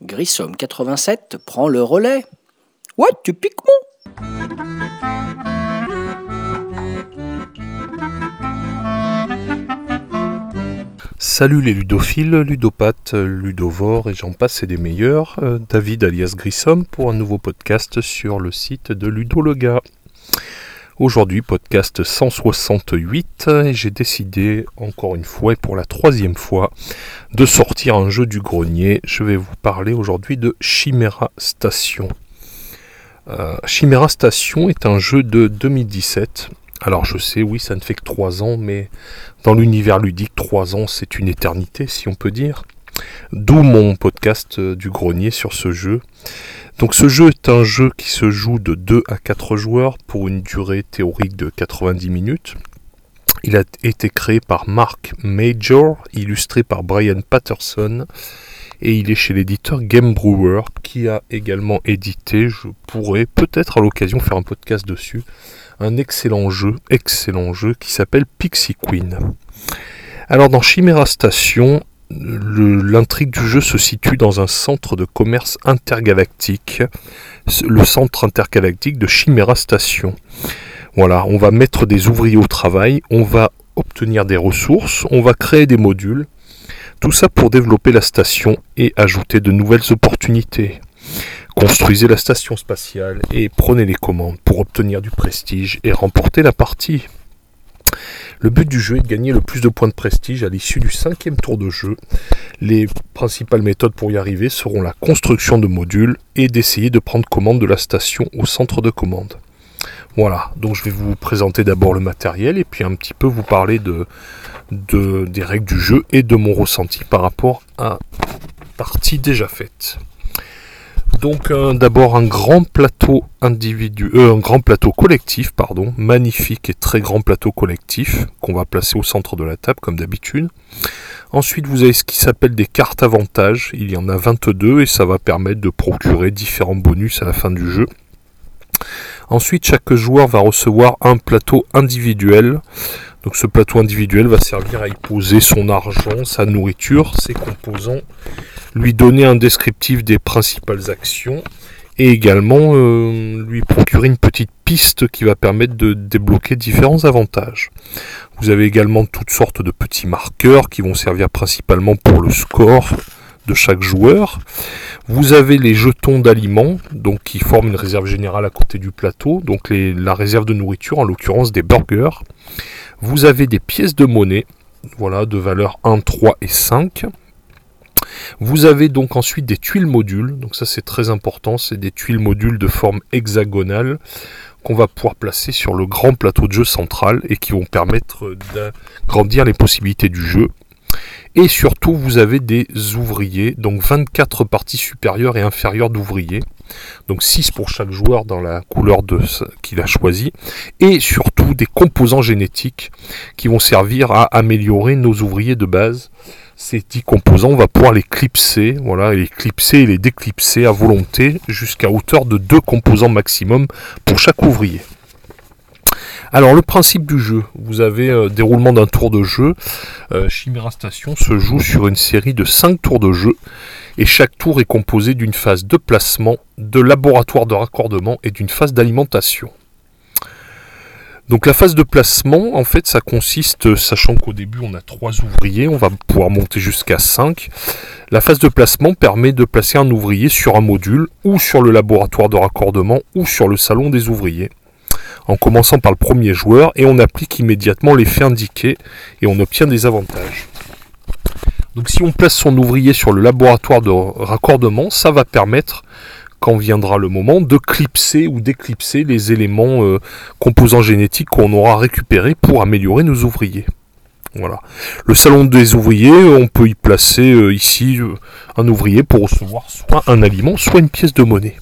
Grissom 87 prend le relais. Ouais, tu piques mon Salut les ludophiles, ludopathes, ludovores et j'en passe et des meilleurs. Euh, David alias Grissom pour un nouveau podcast sur le site de Ludolega. Aujourd'hui, podcast 168, et j'ai décidé, encore une fois et pour la troisième fois, de sortir un jeu du grenier. Je vais vous parler aujourd'hui de Chimera Station. Euh, Chimera Station est un jeu de 2017. Alors je sais, oui, ça ne fait que 3 ans, mais dans l'univers ludique, 3 ans, c'est une éternité, si on peut dire. D'où mon podcast euh, du grenier sur ce jeu. Donc ce jeu est un jeu qui se joue de 2 à 4 joueurs pour une durée théorique de 90 minutes. Il a été créé par Mark Major, illustré par Brian Patterson, et il est chez l'éditeur Game Brewer, qui a également édité, je pourrais peut-être à l'occasion faire un podcast dessus, un excellent jeu, excellent jeu qui s'appelle Pixie Queen. Alors dans Chimera Station, l'intrigue du jeu se situe dans un centre de commerce intergalactique, le centre intergalactique de Chimera Station. Voilà, on va mettre des ouvriers au travail, on va obtenir des ressources, on va créer des modules, tout ça pour développer la station et ajouter de nouvelles opportunités. Construisez la station spatiale et prenez les commandes pour obtenir du prestige et remporter la partie. Le but du jeu est de gagner le plus de points de prestige à l'issue du cinquième tour de jeu. Les principales méthodes pour y arriver seront la construction de modules et d'essayer de prendre commande de la station au centre de commande. Voilà, donc je vais vous présenter d'abord le matériel et puis un petit peu vous parler de, des règles du jeu et de mon ressenti par rapport à partie déjà faite. Donc d'abord un grand plateau individu, euh, un grand plateau collectif, pardon, magnifique et très grand plateau collectif qu'on va placer au centre de la table comme d'habitude. Ensuite vous avez ce qui s'appelle des cartes avantages, il y en a 22 et ça va permettre de procurer différents bonus à la fin du jeu. Ensuite chaque joueur va recevoir un plateau individuel. Donc ce plateau individuel va servir à y poser son argent, sa nourriture, ses composants lui donner un descriptif des principales actions et également euh, lui procurer une petite piste qui va permettre de débloquer différents avantages. Vous avez également toutes sortes de petits marqueurs qui vont servir principalement pour le score de chaque joueur. Vous avez les jetons d'aliments, donc qui forment une réserve générale à côté du plateau, donc la réserve de nourriture, en l'occurrence des burgers. Vous avez des pièces de monnaie, voilà, de valeur 1, 3 et 5. Vous avez donc ensuite des tuiles modules, donc ça c'est très important, c'est des tuiles modules de forme hexagonale qu'on va pouvoir placer sur le grand plateau de jeu central et qui vont permettre d'agrandir les possibilités du jeu. Et surtout, vous avez des ouvriers, donc 24 parties supérieures et inférieures d'ouvriers. Donc 6 pour chaque joueur dans la couleur qu'il a choisi. Et surtout des composants génétiques qui vont servir à améliorer nos ouvriers de base ces 10 composants, on va pouvoir les clipser, voilà, les clipser et les déclipser à volonté jusqu'à hauteur de 2 composants maximum pour chaque ouvrier. Alors le principe du jeu, vous avez euh, déroulement d'un tour de jeu. Euh, Chimera Station se joue sur une série de 5 tours de jeu et chaque tour est composé d'une phase de placement, de laboratoire de raccordement et d'une phase d'alimentation. Donc la phase de placement, en fait, ça consiste, sachant qu'au début on a trois ouvriers, on va pouvoir monter jusqu'à 5. La phase de placement permet de placer un ouvrier sur un module, ou sur le laboratoire de raccordement, ou sur le salon des ouvriers. En commençant par le premier joueur, et on applique immédiatement l'effet indiqué, et on obtient des avantages. Donc si on place son ouvrier sur le laboratoire de raccordement, ça va permettre quand viendra le moment, de clipser ou d'éclipser les éléments euh, composants génétiques qu'on aura récupérés pour améliorer nos ouvriers. Voilà. Le salon des ouvriers, on peut y placer euh, ici euh, un ouvrier pour recevoir soit un aliment, soit une pièce de monnaie.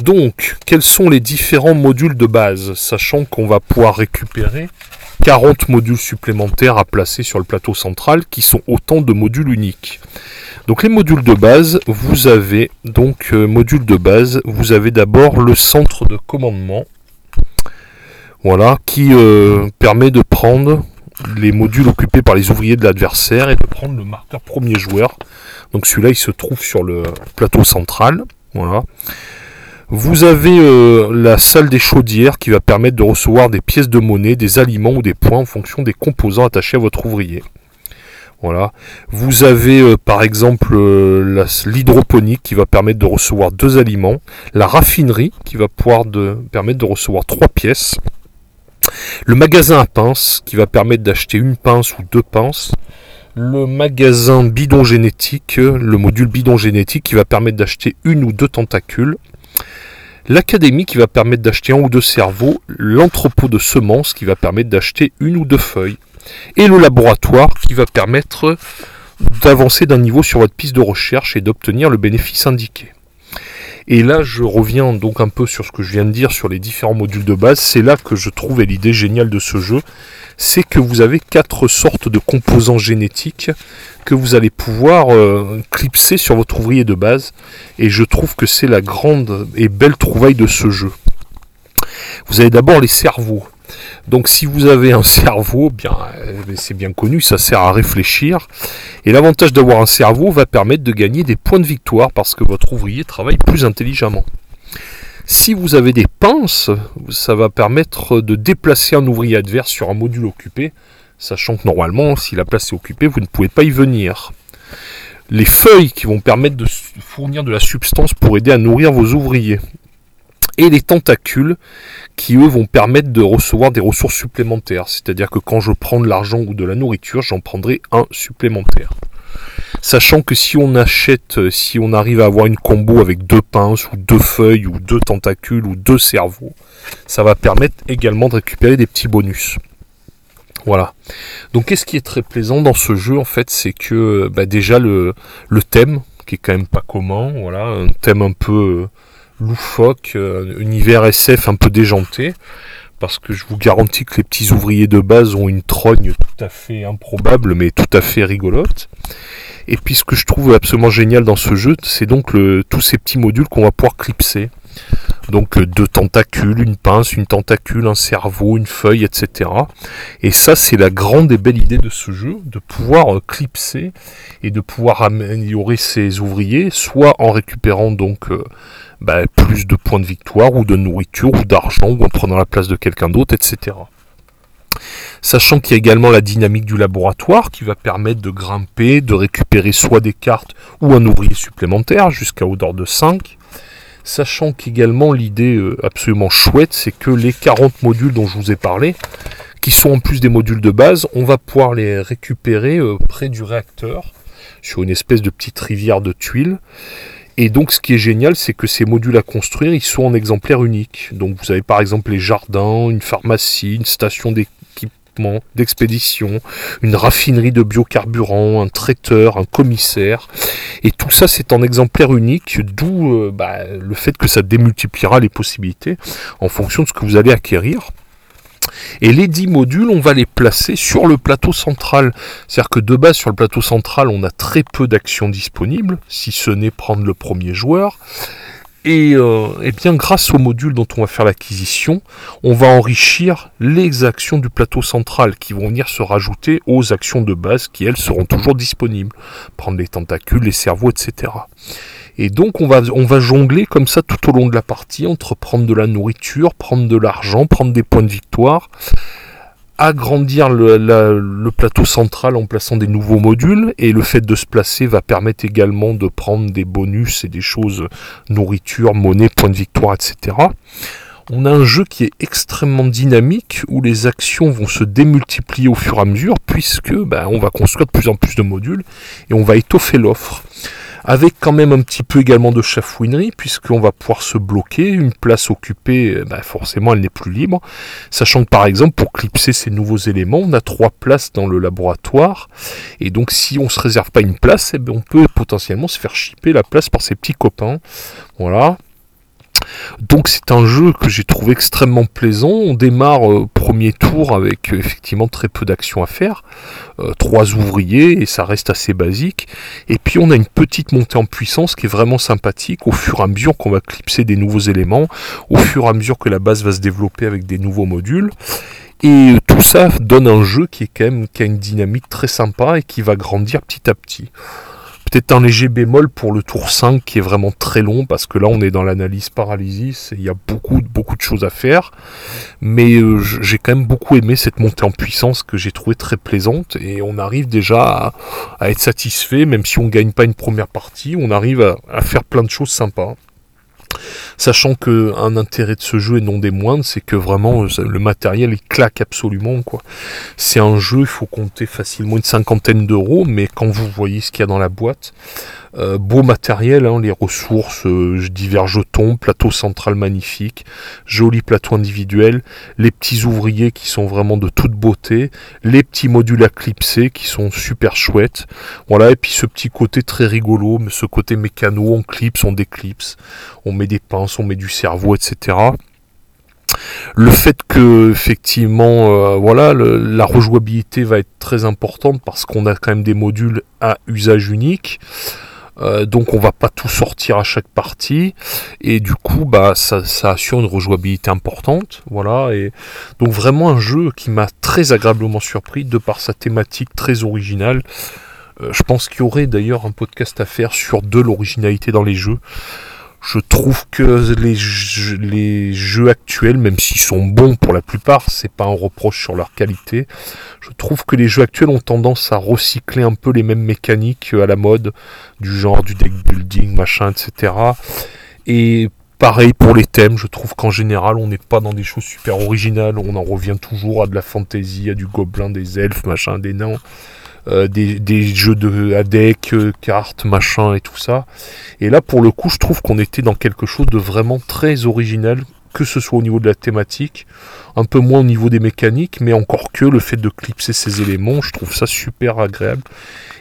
Donc, quels sont les différents modules de base, sachant qu'on va pouvoir récupérer 40 modules supplémentaires à placer sur le plateau central qui sont autant de modules uniques. Donc les modules de base, vous avez donc euh, module de base, vous avez d'abord le centre de commandement. Voilà, qui euh, permet de prendre les modules occupés par les ouvriers de l'adversaire et de prendre le marqueur premier joueur. Donc celui-là, il se trouve sur le plateau central. Voilà. Vous avez euh, la salle des chaudières qui va permettre de recevoir des pièces de monnaie, des aliments ou des points en fonction des composants attachés à votre ouvrier. Voilà. Vous avez euh, par exemple euh, l'hydroponique qui va permettre de recevoir deux aliments, la raffinerie qui va pouvoir permettre de recevoir trois pièces, le magasin à pinces qui va permettre d'acheter une pince ou deux pinces, le magasin bidon génétique, le module bidon génétique qui va permettre d'acheter une ou deux tentacules, l'académie qui va permettre d'acheter un ou deux cerveaux, l'entrepôt de semences qui va permettre d'acheter une ou deux feuilles, et le laboratoire qui va permettre d'avancer d'un niveau sur votre piste de recherche et d'obtenir le bénéfice indiqué. Et là, je reviens donc un peu sur ce que je viens de dire sur les différents modules de base. C'est là que je trouvais l'idée géniale de ce jeu. C'est que vous avez quatre sortes de composants génétiques que vous allez pouvoir euh, clipser sur votre ouvrier de base. Et je trouve que c'est la grande et belle trouvaille de ce jeu. Vous avez d'abord les cerveaux. Donc si vous avez un cerveau, euh, c'est bien connu, ça sert à réfléchir. Et l'avantage d'avoir un cerveau va permettre de gagner des points de victoire parce que votre ouvrier travaille plus intelligemment. Si vous avez des pinces, ça va permettre de déplacer un ouvrier adverse sur un module occupé, sachant que normalement, si la place est occupée, vous ne pouvez pas y venir. Les feuilles qui vont permettre de fournir de la substance pour aider à nourrir vos ouvriers et les tentacules qui eux vont permettre de recevoir des ressources supplémentaires. C'est-à-dire que quand je prends de l'argent ou de la nourriture, j'en prendrai un supplémentaire. Sachant que si on achète, euh, si on arrive à avoir une combo avec deux pinces ou deux feuilles ou deux tentacules ou deux cerveaux, ça va permettre également de récupérer des petits bonus. Voilà. Donc qu'est-ce qui est très plaisant dans ce jeu en fait, c'est que bah, déjà le, le thème, qui est quand même pas commun, voilà, un thème un peu loufoque, euh, univers SF un peu déjanté, parce que je vous garantis que les petits ouvriers de base ont une trogne tout à fait improbable, mais tout à fait rigolote. Et puis ce que je trouve absolument génial dans ce jeu, c'est donc tous ces petits modules qu'on va pouvoir clipser. Donc euh, deux tentacules, une pince, une tentacule, un cerveau, une feuille, etc. Et ça, c'est la grande et belle idée de ce jeu, de pouvoir euh, clipser et de pouvoir améliorer ses ouvriers, soit en récupérant donc bah, plus de points de victoire ou de nourriture ou d'argent ou en prenant la place de quelqu'un d'autre, etc. Sachant qu'il y a également la dynamique du laboratoire qui va permettre de grimper, de récupérer soit des cartes ou un ouvrier supplémentaire jusqu'à hauteur de 5. Sachant qu'également l'idée euh, absolument chouette, c'est que les 40 modules dont je vous ai parlé, qui sont en plus des modules de base, on va pouvoir les récupérer euh, près du réacteur, sur une espèce de petite rivière de tuiles. Et donc ce qui est génial, c'est que ces modules à construire, ils sont en exemplaire unique. Donc vous avez par exemple les jardins, une pharmacie, une station d'équipement, d'expédition, une raffinerie de biocarburant, un traiteur, un commissaire. Et tout ça, c'est en exemplaire unique, d'où euh, bah, le fait que ça démultipliera les possibilités en fonction de ce que vous allez acquérir. Et les 10 modules, on va les placer sur le plateau central. C'est-à-dire que de base, sur le plateau central, on a très peu d'actions disponibles, si ce n'est prendre le premier joueur. Et, euh, eh bien, grâce aux modules dont on va faire l'acquisition, on va enrichir les actions du plateau central qui vont venir se rajouter aux actions de base qui, elles, seront toujours disponibles. Prendre les tentacules, les cerveaux, etc. Et donc on va, on va jongler comme ça tout au long de la partie entre prendre de la nourriture, prendre de l'argent, prendre des points de victoire, agrandir le, plateau central en plaçant des nouveaux modules et le fait de se placer va permettre également de prendre des bonus et des choses, nourriture, monnaie, points de victoire, etc. On a un jeu qui est extrêmement dynamique où les actions vont se démultiplier au fur et à mesure puisque ben, on va construire de plus en plus de modules et on va étoffer l'offre avec quand même un petit peu également de chafouinerie, puisqu'on va pouvoir se bloquer, une place occupée, eh ben, forcément elle n'est plus libre, sachant que par exemple pour clipser ces nouveaux éléments, on a trois places dans le laboratoire, et donc si on ne se réserve pas une place, eh ben, on peut potentiellement se faire chipper la place par ses petits copains, voilà. Donc c'est un jeu que j'ai trouvé extrêmement plaisant. On démarre euh, premier tour avec euh, effectivement très peu d'action à faire. Euh, trois ouvriers et ça reste assez basique. Et puis on a une petite montée en puissance qui est vraiment sympathique au fur et à mesure qu'on va clipser des nouveaux éléments, au fur et à mesure que la base va se développer avec des nouveaux modules. Et tout ça donne un jeu qui est quand même qui a une dynamique très sympa et qui va grandir petit à petit. Peut-être un léger bémol pour le tour 5 qui est vraiment très long parce que là on est dans l'analyse paralysis et il y a beaucoup, beaucoup de choses à faire. Mais euh, j'ai quand même beaucoup aimé cette montée en puissance que j'ai trouvé très plaisante et on arrive déjà à, être satisfait même si on ne gagne pas une première partie, on arrive à faire plein de choses sympas. Sachant que un intérêt de ce jeu et non des moindres, c'est que vraiment euh, le matériel il claque absolument quoi. C'est un jeu, il faut compter facilement une cinquantaine d'euros, mais quand vous voyez ce qu'il y a dans la boîte, euh, beau matériel, hein, les ressources, euh, divers jetons, plateau central magnifique, joli plateau individuel, les petits ouvriers qui sont vraiment de toute beauté, les petits modules à clipser qui sont super chouettes. Voilà, et puis ce petit côté très rigolo, ce côté mécano, on clipse, on déclipse, on met des pinces, on met du cerveau, etc. Le fait que effectivement, euh, voilà, la rejouabilité va être très importante parce qu'on a quand même des modules à usage unique. Euh, donc on va pas tout sortir à chaque partie. Et du coup bah ça, assure une rejouabilité importante. Voilà et donc vraiment un jeu qui m'a très agréablement surpris de par sa thématique très originale. Euh, je pense qu'il y aurait d'ailleurs un podcast à faire sur de l'originalité dans les jeux je trouve que les jeux, actuels, même s'ils sont bons pour la plupart, c'est pas un reproche sur leur qualité. Je trouve que les jeux actuels ont tendance à recycler un peu les mêmes mécaniques à la mode, du genre du deck building, machin, etc. Et pareil pour les thèmes, je trouve qu'en général on n'est pas dans des choses super originales, on en revient toujours à de la fantasy, à du gobelin, des elfes, machin, des nains. Euh, des, jeux de deck, euh, cartes, machin et tout ça. Et là, pour le coup, je trouve qu'on était dans quelque chose de vraiment très original, que ce soit au niveau de la thématique, un peu moins au niveau des mécaniques, mais encore que le fait de clipser ces éléments, je trouve ça super agréable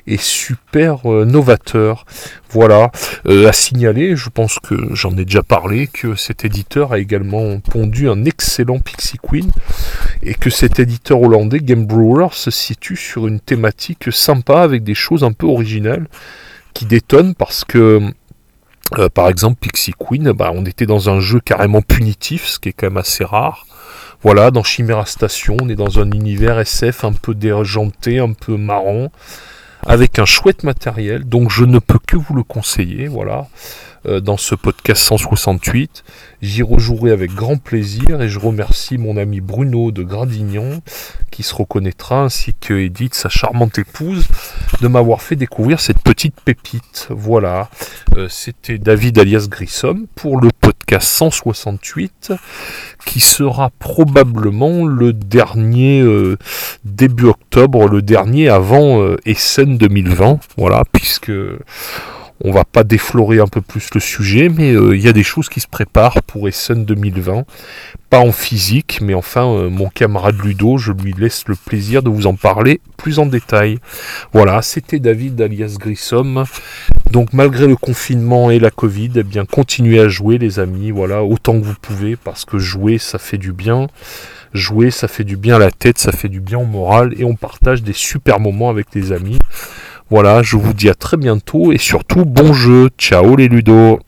et super euh, novateur. Voilà, euh, à signaler, je pense que j'en ai déjà parlé, que cet éditeur a également pondu un excellent Pixie Queen et que cet éditeur hollandais, Game Brewer, se situe sur une thématique sympa avec des choses un peu originales qui détonnent parce que euh, par exemple, Pixie Queen, bah, on était dans un jeu carrément punitif, ce qui est quand même assez rare. Voilà, dans Chimera Station, on est dans un univers SF un peu déjanté, un peu marrant, avec un chouette matériel, donc je ne peux que vous le conseiller, voilà, euh, dans ce podcast 168. J'y rejouerai avec grand plaisir et je remercie mon ami Bruno de Gradignan qui se reconnaîtra ainsi que Edith, sa charmante épouse, de m'avoir fait découvrir cette petite pépite. Voilà, euh, c'était David alias Grissom pour le podcast 168 qui sera probablement le dernier euh, début octobre, le dernier avant Essen 2020. Voilà, puisque on va pas déflorer un peu plus le sujet, mais euh, il y a des choses qui se préparent pour Essen 2020. Pas en physique, mais enfin, euh, mon camarade Ludo, je lui laisse le plaisir de vous en parler plus en détail. Voilà, c'était David alias Grissom. Donc malgré le confinement et la Covid, eh bien continuez à jouer les amis, voilà, autant que vous pouvez, parce que jouer ça fait du bien. Jouer ça fait du bien à la tête, ça fait du bien au moral, et on partage des super moments avec les amis. Voilà, je vous dis à très bientôt et surtout bon jeu. Ciao les ludos